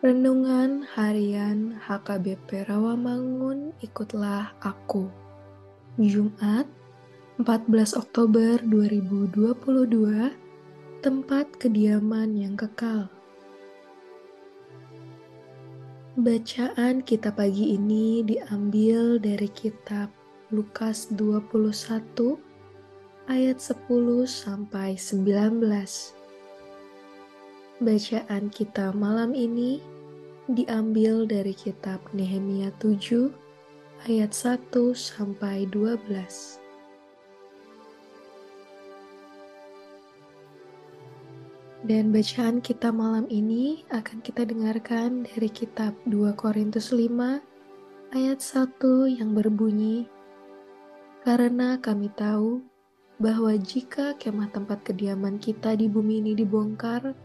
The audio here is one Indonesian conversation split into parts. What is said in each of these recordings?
Renungan Harian HKBP Rawamangun Ikutlah Aku. Jumat 14 Oktober 2022 Tempat kediaman yang kekal. Bacaan kita pagi ini diambil dari kitab Lukas 21 ayat 10 sampai 19 Bacaan kita malam ini diambil dari kitab Nehemia 7 ayat 1 sampai 12. Dan bacaan kita malam ini akan kita dengarkan dari kitab 2 Korintus 5 ayat 1 yang berbunyi Karena kami tahu bahwa jika kemah tempat kediaman kita di bumi ini dibongkar,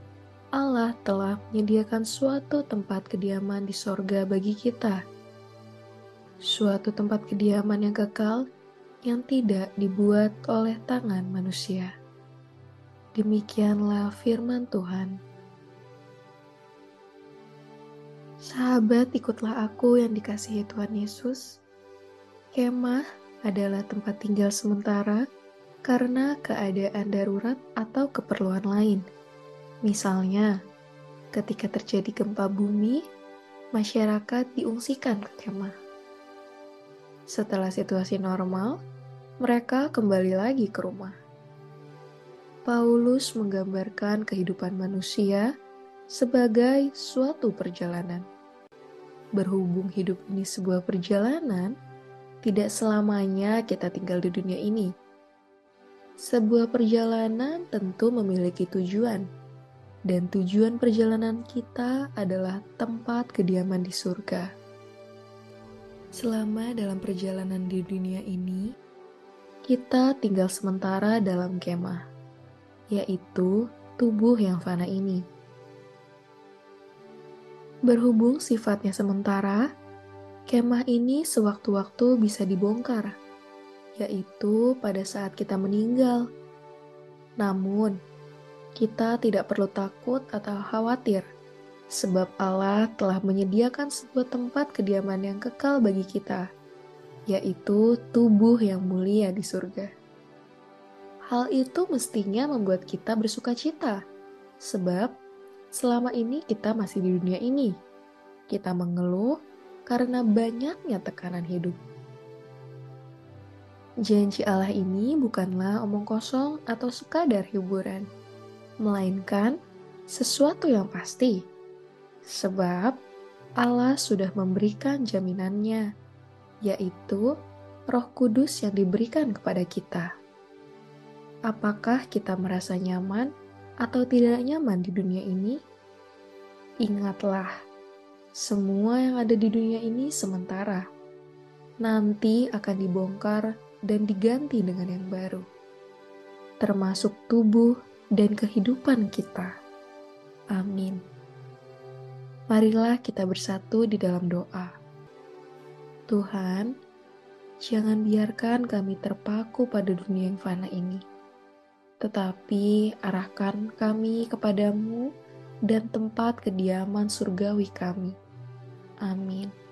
Allah telah menyediakan suatu tempat kediaman di sorga bagi kita. Suatu tempat kediaman yang kekal yang tidak dibuat oleh tangan manusia. Demikianlah firman Tuhan. Sahabat, ikutlah aku yang dikasihi Tuhan Yesus. Kemah adalah tempat tinggal sementara karena keadaan darurat atau keperluan lain – Misalnya, ketika terjadi gempa bumi, masyarakat diungsikan ke kemah. Setelah situasi normal, mereka kembali lagi ke rumah. Paulus menggambarkan kehidupan manusia sebagai suatu perjalanan. Berhubung hidup ini sebuah perjalanan, tidak selamanya kita tinggal di dunia ini. Sebuah perjalanan tentu memiliki tujuan dan tujuan perjalanan kita adalah tempat kediaman di surga. Selama dalam perjalanan di dunia ini, kita tinggal sementara dalam kemah, yaitu tubuh yang fana ini. Berhubung sifatnya sementara, kemah ini sewaktu-waktu bisa dibongkar, yaitu pada saat kita meninggal. Namun, kita tidak perlu takut atau khawatir, sebab Allah telah menyediakan sebuah tempat kediaman yang kekal bagi kita, yaitu tubuh yang mulia di surga. Hal itu mestinya membuat kita bersuka cita, sebab selama ini kita masih di dunia ini. Kita mengeluh karena banyaknya tekanan hidup. Janji Allah ini bukanlah omong kosong atau sekadar hiburan melainkan sesuatu yang pasti, sebab Allah sudah memberikan jaminannya, yaitu Roh Kudus yang diberikan kepada kita. Apakah kita merasa nyaman atau tidak nyaman di dunia ini? Ingatlah, semua yang ada di dunia ini sementara, nanti akan dibongkar dan diganti dengan yang baru, termasuk tubuh dan kehidupan kita. Amin. Marilah kita bersatu di dalam doa. Tuhan, jangan biarkan kami terpaku pada dunia yang fana ini, tetapi arahkan kami kepadamu dan tempat kediaman surgawi kami. Amin.